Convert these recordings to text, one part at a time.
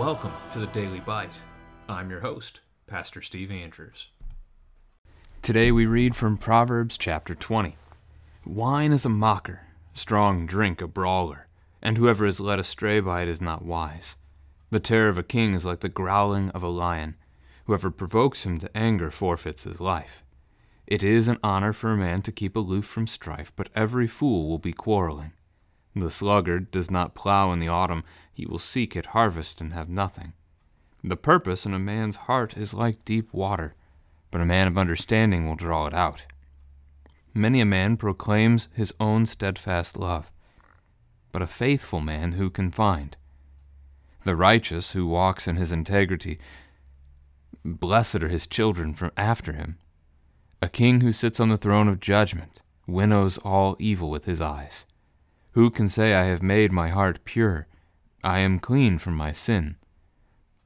Welcome to the Daily Bite. I'm your host, Pastor Steve Andrews. Today we read from Proverbs chapter 20. Wine is a mocker, strong drink a brawler, and whoever is led astray by it is not wise. The terror of a king is like the growling of a lion. Whoever provokes him to anger forfeits his life. It is an honor for a man to keep aloof from strife, but every fool will be quarreling. The sluggard does not plow in the autumn, he will seek at harvest and have nothing. The purpose in a man's heart is like deep water, but a man of understanding will draw it out. Many a man proclaims his own steadfast love, but a faithful man who can find? The righteous who walks in his integrity, blessed are his children from after him. A king who sits on the throne of judgment winnows all evil with his eyes. Who can say, I have made my heart pure? I am clean from my sin.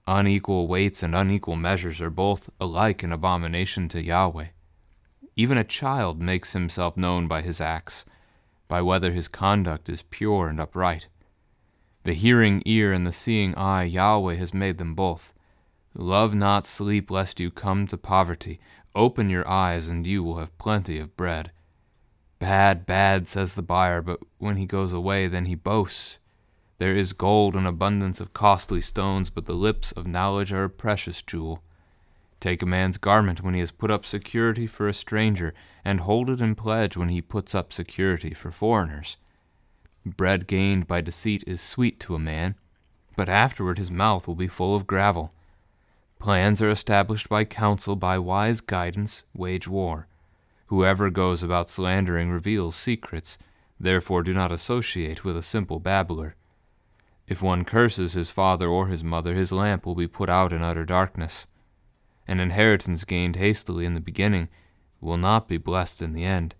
Unequal weights and unequal measures are both alike an abomination to Yahweh. Even a child makes himself known by his acts, by whether his conduct is pure and upright. The hearing ear and the seeing eye, Yahweh has made them both. Love not sleep, lest you come to poverty. Open your eyes, and you will have plenty of bread. Bad, bad, says the buyer, but when he goes away, then he boasts. There is gold and abundance of costly stones, but the lips of knowledge are a precious jewel. Take a man's garment when he has put up security for a stranger, and hold it in pledge when he puts up security for foreigners. Bread gained by deceit is sweet to a man, but afterward his mouth will be full of gravel. Plans are established by counsel, by wise guidance, wage war. Whoever goes about slandering reveals secrets, therefore do not associate with a simple babbler. If one curses his father or his mother, his lamp will be put out in utter darkness. An inheritance gained hastily in the beginning will not be blessed in the end.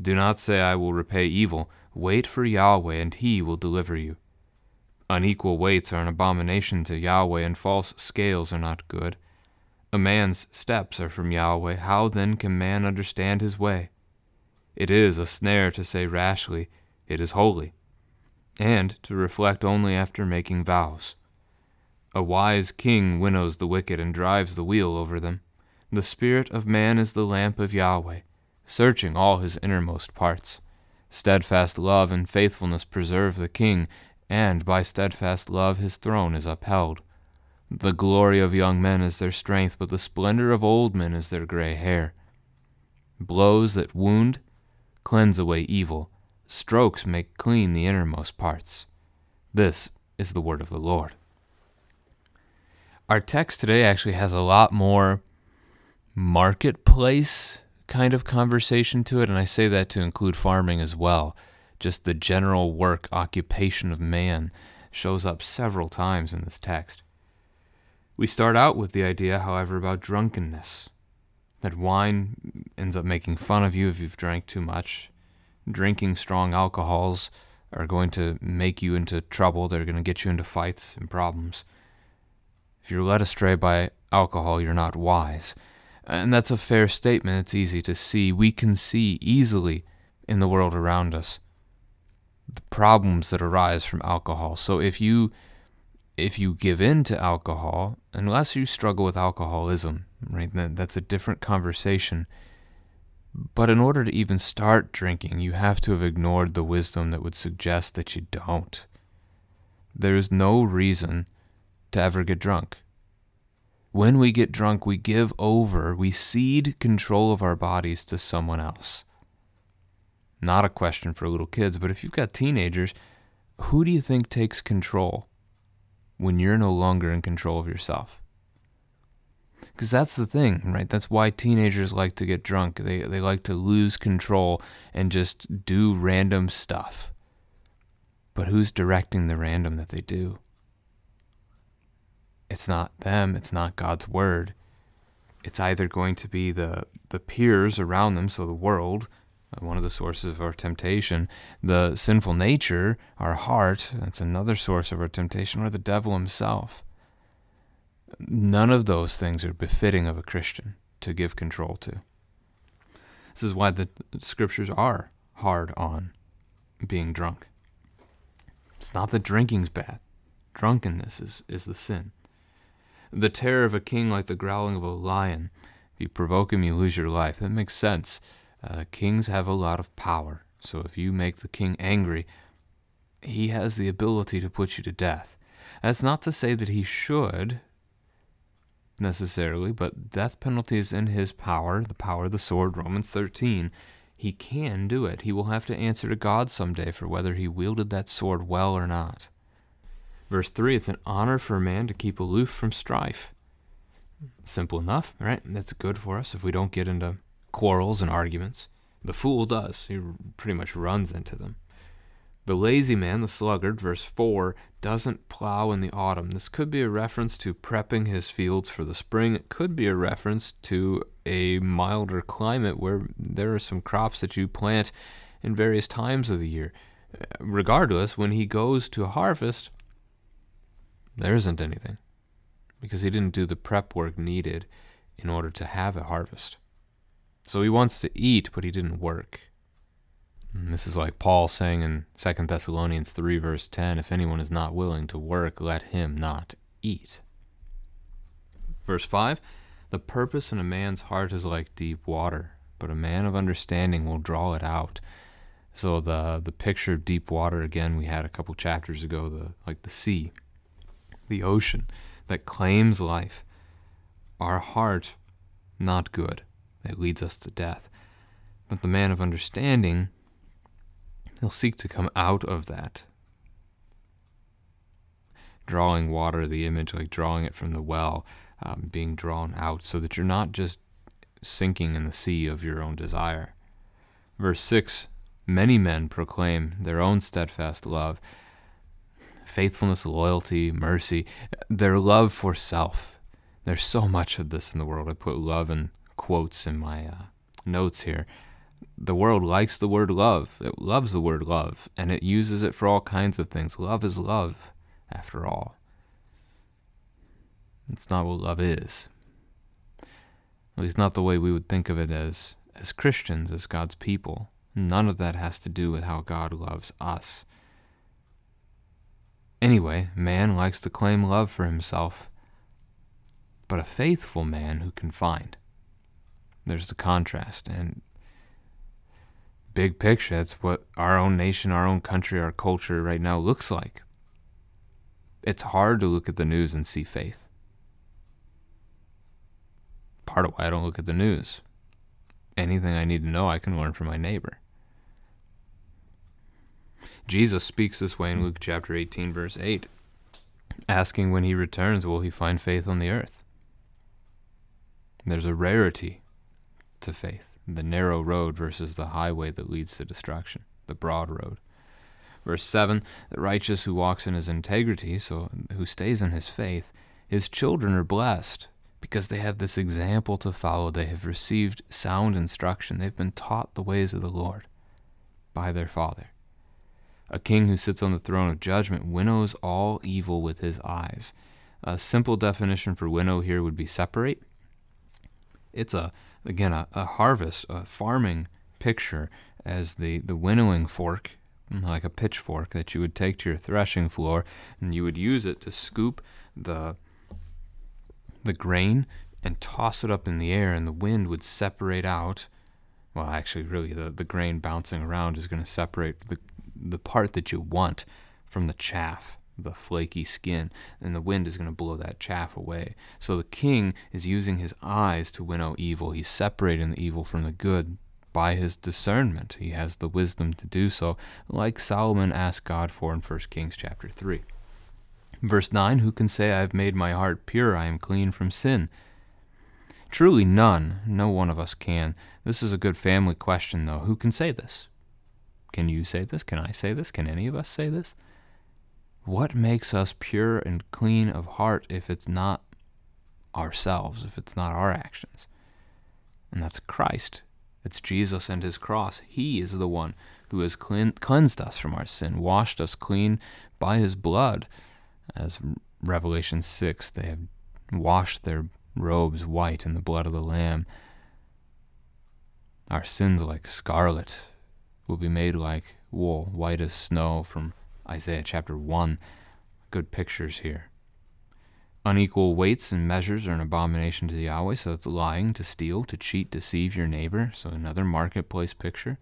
Do not say, I will repay evil. Wait for Yahweh, and he will deliver you. Unequal weights are an abomination to Yahweh, and false scales are not good. A man's steps are from Yahweh. How then can man understand his way? It is a snare to say rashly, It is holy, and to reflect only after making vows. A wise king winnows the wicked and drives the wheel over them. The spirit of man is the lamp of Yahweh, searching all his innermost parts. Steadfast love and faithfulness preserve the king, and by steadfast love his throne is upheld. The glory of young men is their strength, but the splendor of old men is their gray hair. Blows that wound cleanse away evil, strokes make clean the innermost parts. This is the word of the Lord. Our text today actually has a lot more marketplace kind of conversation to it, and I say that to include farming as well. Just the general work occupation of man shows up several times in this text. We start out with the idea, however, about drunkenness. That wine ends up making fun of you if you've drank too much. Drinking strong alcohols are going to make you into trouble, they're going to get you into fights and problems. If you're led astray by alcohol, you're not wise. And that's a fair statement. It's easy to see. We can see easily in the world around us the problems that arise from alcohol. So if you if you give in to alcohol, unless you struggle with alcoholism, right, that's a different conversation. But in order to even start drinking, you have to have ignored the wisdom that would suggest that you don't. There is no reason to ever get drunk. When we get drunk, we give over, we cede control of our bodies to someone else. Not a question for little kids, but if you've got teenagers, who do you think takes control? When you're no longer in control of yourself. Because that's the thing, right? That's why teenagers like to get drunk. They, they like to lose control and just do random stuff. But who's directing the random that they do? It's not them, it's not God's word. It's either going to be the, the peers around them, so the world, one of the sources of our temptation. The sinful nature, our heart, that's another source of our temptation, or the devil himself. None of those things are befitting of a Christian to give control to. This is why the scriptures are hard on being drunk. It's not that drinking's bad. Drunkenness is, is the sin. The terror of a king like the growling of a lion. If you provoke him, you lose your life. That makes sense. Uh, kings have a lot of power. So if you make the king angry, he has the ability to put you to death. That's not to say that he should necessarily, but death penalty is in his power, the power of the sword, Romans 13. He can do it. He will have to answer to God someday for whether he wielded that sword well or not. Verse 3 It's an honor for a man to keep aloof from strife. Simple enough, right? That's good for us if we don't get into quarrels and arguments. The fool does, he pretty much runs into them. The lazy man, the sluggard, verse 4, doesn't plow in the autumn. This could be a reference to prepping his fields for the spring. It could be a reference to a milder climate where there are some crops that you plant in various times of the year. Uh, regardless, when he goes to harvest, there isn't anything because he didn't do the prep work needed in order to have a harvest. So he wants to eat, but he didn't work. And this is like Paul saying in 2 Thessalonians 3, verse 10 If anyone is not willing to work, let him not eat. Verse 5 The purpose in a man's heart is like deep water, but a man of understanding will draw it out. So the the picture of deep water again we had a couple chapters ago, the like the sea, the ocean that claims life. Our heart not good. It leads us to death. But the man of understanding He'll seek to come out of that. Drawing water, the image, like drawing it from the well, um, being drawn out, so that you're not just sinking in the sea of your own desire. Verse 6 Many men proclaim their own steadfast love, faithfulness, loyalty, mercy, their love for self. There's so much of this in the world. I put love in quotes in my uh, notes here the world likes the word love. It loves the word love, and it uses it for all kinds of things. Love is love, after all. It's not what love is. At least not the way we would think of it as as Christians, as God's people. None of that has to do with how God loves us. Anyway, man likes to claim love for himself, but a faithful man who can find. There's the contrast, and big picture, that's what our own nation, our own country, our culture right now looks like. It's hard to look at the news and see faith. Part of why I don't look at the news. Anything I need to know, I can learn from my neighbor. Jesus speaks this way in Luke chapter 18, verse 8, asking when he returns, will he find faith on the earth? There's a rarity to faith the narrow road versus the highway that leads to destruction, the broad road. Verse 7 The righteous who walks in his integrity, so who stays in his faith, his children are blessed because they have this example to follow. They have received sound instruction. They've been taught the ways of the Lord by their Father. A king who sits on the throne of judgment winnows all evil with his eyes. A simple definition for winnow here would be separate. It's a again a, a harvest, a farming picture as the, the winnowing fork, like a pitchfork that you would take to your threshing floor, and you would use it to scoop the the grain and toss it up in the air, and the wind would separate out. Well, actually, really, the, the grain bouncing around is going to separate the the part that you want from the chaff the flaky skin, and the wind is going to blow that chaff away. So the king is using his eyes to winnow evil. He's separating the evil from the good by his discernment. He has the wisdom to do so, like Solomon asked God for in 1 Kings chapter 3. Verse 9 Who can say, I have made my heart pure, I am clean from sin? Truly none. No one of us can. This is a good family question, though. Who can say this? Can you say this? Can I say this? Can any of us say this? What makes us pure and clean of heart if it's not ourselves, if it's not our actions? And that's Christ. It's Jesus and his cross. He is the one who has cleansed us from our sin, washed us clean by his blood. As Revelation 6, they have washed their robes white in the blood of the Lamb. Our sins, like scarlet, will be made like wool, white as snow from Isaiah chapter 1. good pictures here. Unequal weights and measures are an abomination to Yahweh, so it's lying, to steal, to cheat, deceive your neighbor, so another marketplace picture.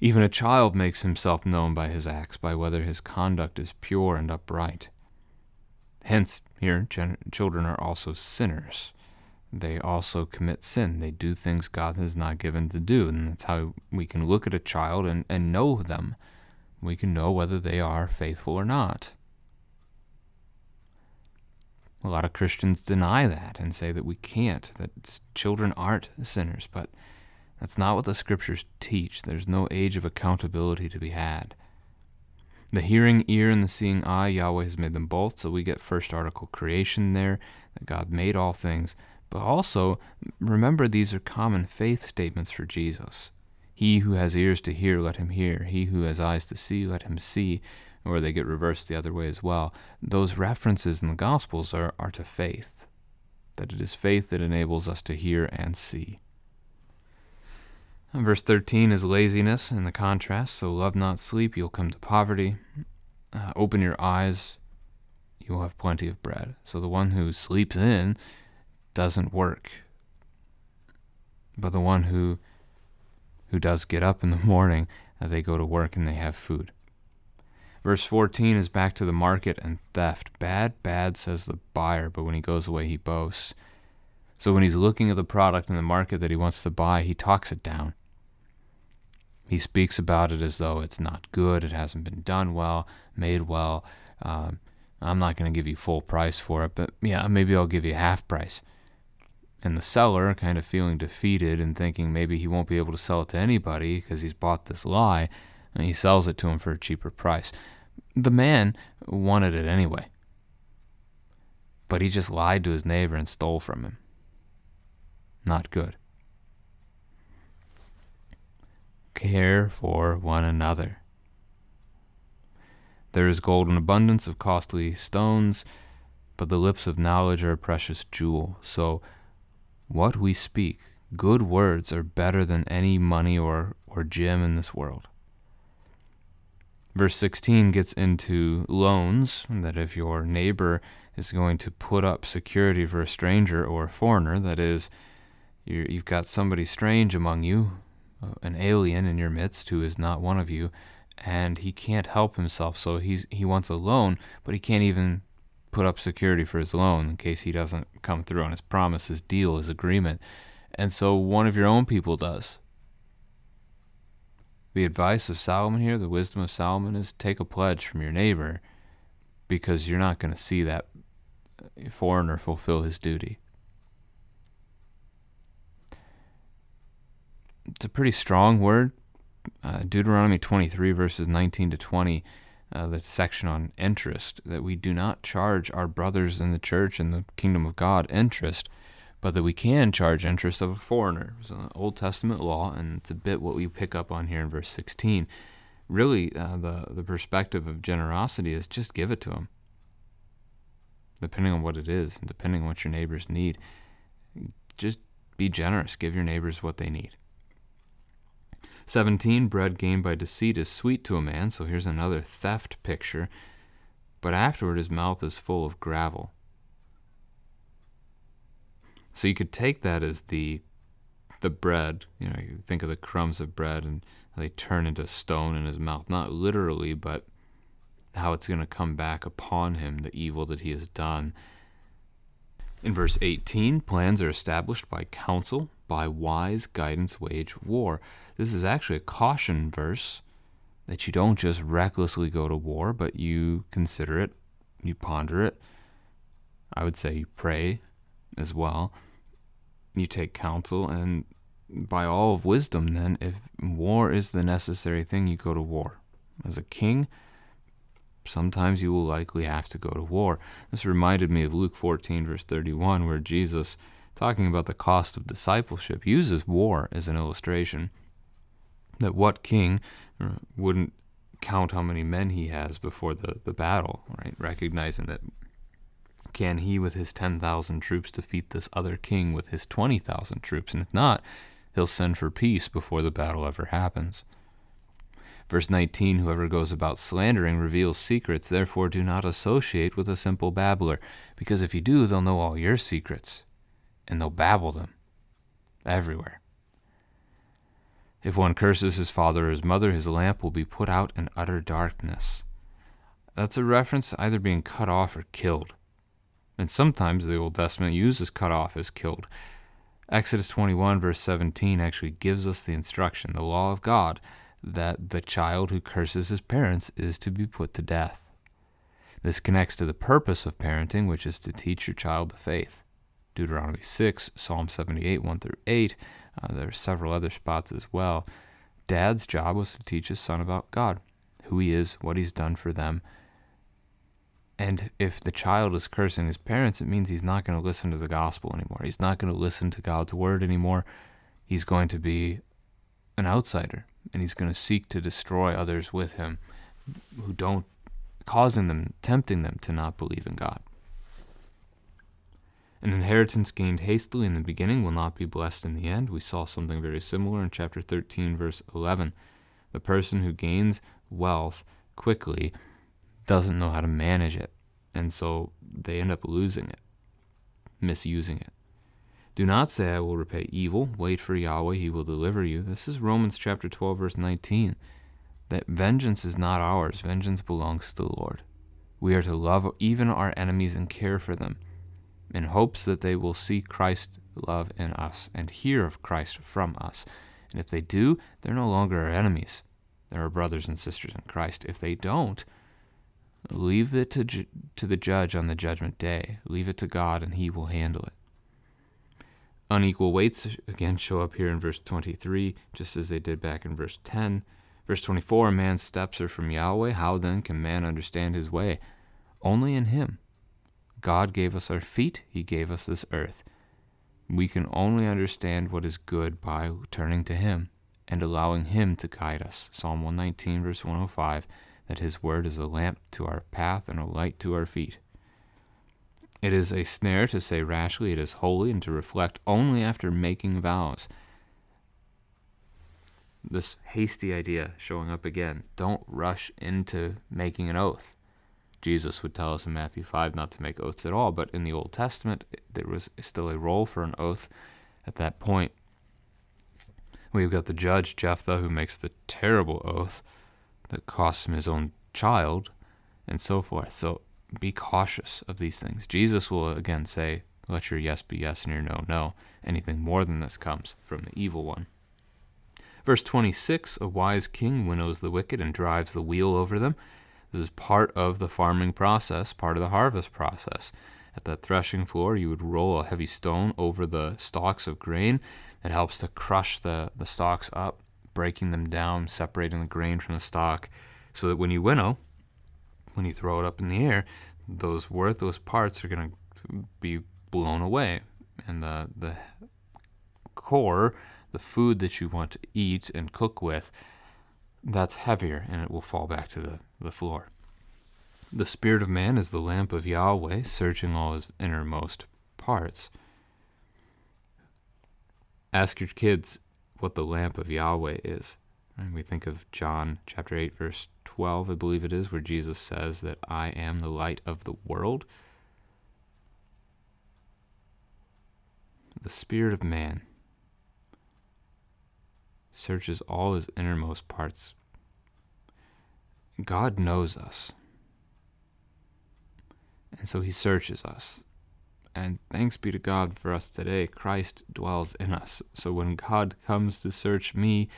Even a child makes himself known by his acts, by whether his conduct is pure and upright. Hence, here, gen- children are also sinners. They also commit sin. They do things God has not given to do. And that's how we can look at a child and, and know them. We can know whether they are faithful or not. A lot of Christians deny that and say that we can't, that children aren't sinners, but that's not what the scriptures teach. There's no age of accountability to be had. The hearing ear and the seeing eye, Yahweh has made them both, so we get first article creation there, that God made all things. But also, remember these are common faith statements for Jesus. He who has ears to hear, let him hear. He who has eyes to see, let him see or they get reversed the other way as well. Those references in the Gospels are, are to faith, that it is faith that enables us to hear and see. And verse 13 is laziness in the contrast. So, love not sleep, you'll come to poverty. Uh, open your eyes, you'll have plenty of bread. So, the one who sleeps in doesn't work. But the one who who does get up in the morning, uh, they go to work and they have food. Verse 14 is back to the market and theft. Bad, bad, says the buyer, but when he goes away, he boasts. So when he's looking at the product in the market that he wants to buy, he talks it down. He speaks about it as though it's not good, it hasn't been done well, made well. Um, I'm not going to give you full price for it, but yeah, maybe I'll give you half price. And the seller, kind of feeling defeated and thinking maybe he won't be able to sell it to anybody because he's bought this lie, and he sells it to him for a cheaper price. The man wanted it anyway, but he just lied to his neighbor and stole from him. Not good. Care for one another. There is gold in abundance of costly stones, but the lips of knowledge are a precious jewel. So, what we speak, good words, are better than any money or, or gem in this world. Verse 16 gets into loans, that if your neighbor is going to put up security for a stranger or a foreigner, that is, you have got somebody strange among you, uh, an alien in your midst who is not one of you, and he can't help himself, so he's he wants a loan, but he can't even put up security for his loan in case he doesn't come through on his promise, his deal, his agreement. And so one of your own people does. The advice of Solomon here, the wisdom of Solomon, is take a pledge from your neighbor because you're not going to see that foreigner fulfill his duty. It's a pretty strong word. Uh, Deuteronomy 23, verses 19 to 20, uh, the section on interest, that we do not charge our brothers in the church in the kingdom of God interest but that we can charge interest of a foreigner. It's an Old Testament law, and it's a bit what we pick up on here in verse 16. Really, uh, the, the perspective of generosity is just give it to them, depending on what it is, and depending on what your neighbors need. Just be generous, give your neighbors what they need. 17. Bread gained by deceit is sweet to a man, so here's another theft picture, but afterward his mouth is full of gravel. So you could take that as the the bread, you know, you think of the crumbs of bread and they turn into stone in his mouth, not literally, but how it's going to come back upon him, the evil that he has done. In verse 18, plans are established by counsel, by wise guidance wage war. This is actually a caution verse that you don't just recklessly go to war, but you consider it, you ponder it. I would say you pray as well you take counsel, and by all of wisdom, then, if war is the necessary thing, you go to war. As a king, sometimes you will likely have to go to war. This reminded me of Luke 14, verse 31, where Jesus, talking about the cost of discipleship, uses war as an illustration. That what king uh, wouldn't count how many men he has before the, the battle, right? Recognizing that can he, with his 10,000 troops, defeat this other king with his 20,000 troops? And if not, he'll send for peace before the battle ever happens. Verse 19 Whoever goes about slandering reveals secrets, therefore do not associate with a simple babbler, because if you do, they'll know all your secrets, and they'll babble them everywhere. If one curses his father or his mother, his lamp will be put out in utter darkness. That's a reference to either being cut off or killed. And sometimes the Old Testament uses cut off as killed. Exodus 21, verse 17, actually gives us the instruction, the law of God, that the child who curses his parents is to be put to death. This connects to the purpose of parenting, which is to teach your child the faith. Deuteronomy 6, Psalm 78, 1 through 8. Uh, there are several other spots as well. Dad's job was to teach his son about God, who he is, what he's done for them. And if the child is cursing his parents, it means he's not going to listen to the gospel anymore. He's not going to listen to God's word anymore. He's going to be an outsider and he's going to seek to destroy others with him who don't, causing them, tempting them to not believe in God. An inheritance gained hastily in the beginning will not be blessed in the end. We saw something very similar in chapter 13, verse 11. The person who gains wealth quickly doesn't know how to manage it, and so they end up losing it, misusing it. Do not say, I will repay evil. Wait for Yahweh, he will deliver you. This is Romans chapter 12, verse 19. That vengeance is not ours, vengeance belongs to the Lord. We are to love even our enemies and care for them, in hopes that they will see Christ's love in us and hear of Christ from us. And if they do, they're no longer our enemies. They're our brothers and sisters in Christ. If they don't, leave it to, ju- to the judge on the judgment day. Leave it to God, and he will handle it. Unequal weights again show up here in verse 23, just as they did back in verse 10. Verse 24 A man's steps are from Yahweh. How then can man understand his way? Only in him. God gave us our feet, he gave us this earth. We can only understand what is good by turning to him and allowing him to guide us. Psalm 119, verse 105 that his word is a lamp to our path and a light to our feet. It is a snare to say rashly it is holy and to reflect only after making vows. This hasty idea showing up again. Don't rush into making an oath. Jesus would tell us in Matthew 5 not to make oaths at all, but in the Old Testament, there was still a role for an oath at that point. We've got the judge, Jephthah, who makes the terrible oath that costs him his own child, and so forth. So be cautious of these things. Jesus will again say, Let your yes be yes and your no, no. Anything more than this comes from the evil one. Verse 26 A wise king winnows the wicked and drives the wheel over them. This is part of the farming process, part of the harvest process. At that threshing floor, you would roll a heavy stone over the stalks of grain that helps to crush the, the stalks up, breaking them down, separating the grain from the stalk, so that when you winnow, when you throw it up in the air, those worthless parts are going to be blown away. And the, the core, the food that you want to eat and cook with, that's heavier and it will fall back to the, the floor. The spirit of man is the lamp of Yahweh, searching all his innermost parts. Ask your kids what the lamp of Yahweh is. And we think of John chapter 8, verse 12, I believe it is, where Jesus says that I am the light of the world. The spirit of man searches all his innermost parts. God knows us. And so he searches us. And thanks be to God for us today, Christ dwells in us. So when God comes to search me,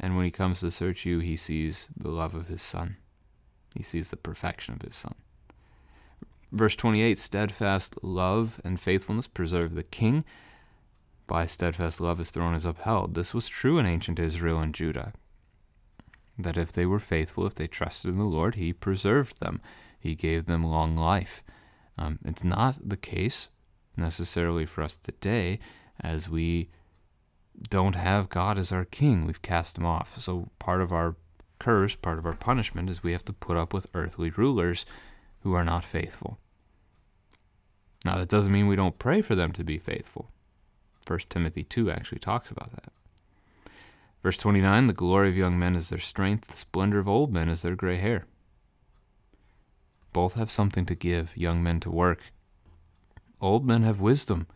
and when he comes to search you, he sees the love of his Son. He sees the perfection of his Son. Verse 28 Steadfast love and faithfulness preserve the king. By steadfast love his throne is upheld. This was true in ancient Israel and Judah. That if they were faithful, if they trusted in the Lord, he preserved them. He gave them long life. Um, it's not the case necessarily for us today as we don't have God as our king. We've cast him off. So part of our curse, part of our punishment is we have to put up with earthly rulers who are not faithful. Now that doesn't mean we don't pray for them to be faithful. 1 Timothy 2 actually talks about that. Verse 29 The glory of young men is their strength, the splendor of old men is their gray hair. Both have something to give young men to work. Old men have wisdom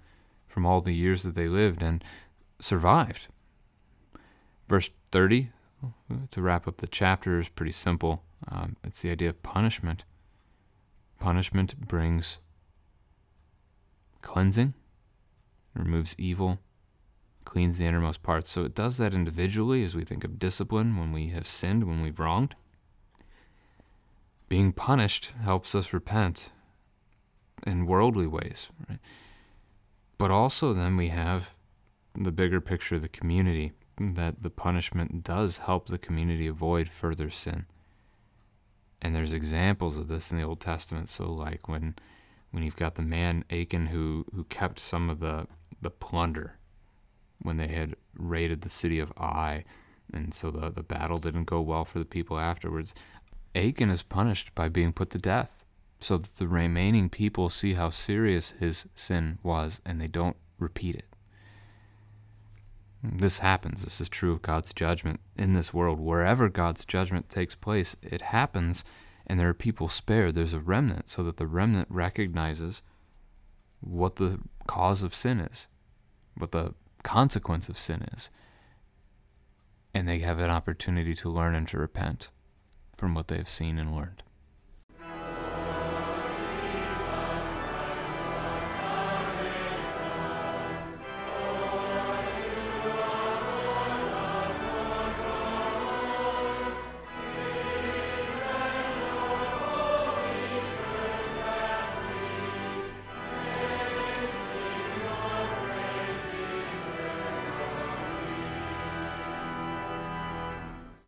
from all the years that they lived and survived. Verse 30, to wrap up the chapter, is pretty simple. Um, it's the idea of punishment. Punishment brings cleansing, removes evil, cleans the innermost parts. So it does that individually as we think of discipline when we have sinned, when we've wronged. Being punished helps us repent in worldly ways. Right? But also, then we have the bigger picture of the community that the punishment does help the community avoid further sin. And there's examples of this in the Old Testament. So, like when when you've got the man Achan who who kept some of the the plunder when they had raided the city of Ai, and so the the battle didn't go well for the people afterwards. Achan is punished by being put to death, so that the remaining people see how serious his sin was, and they don't repeat it. This happens. This is true of God's judgment in this world. Wherever God's judgment takes place, it happens, and there are people spared. There's a remnant, so that the remnant recognizes what the cause of sin is, what the consequence of sin is, and they have an opportunity to learn and to repent from what they have seen and learned.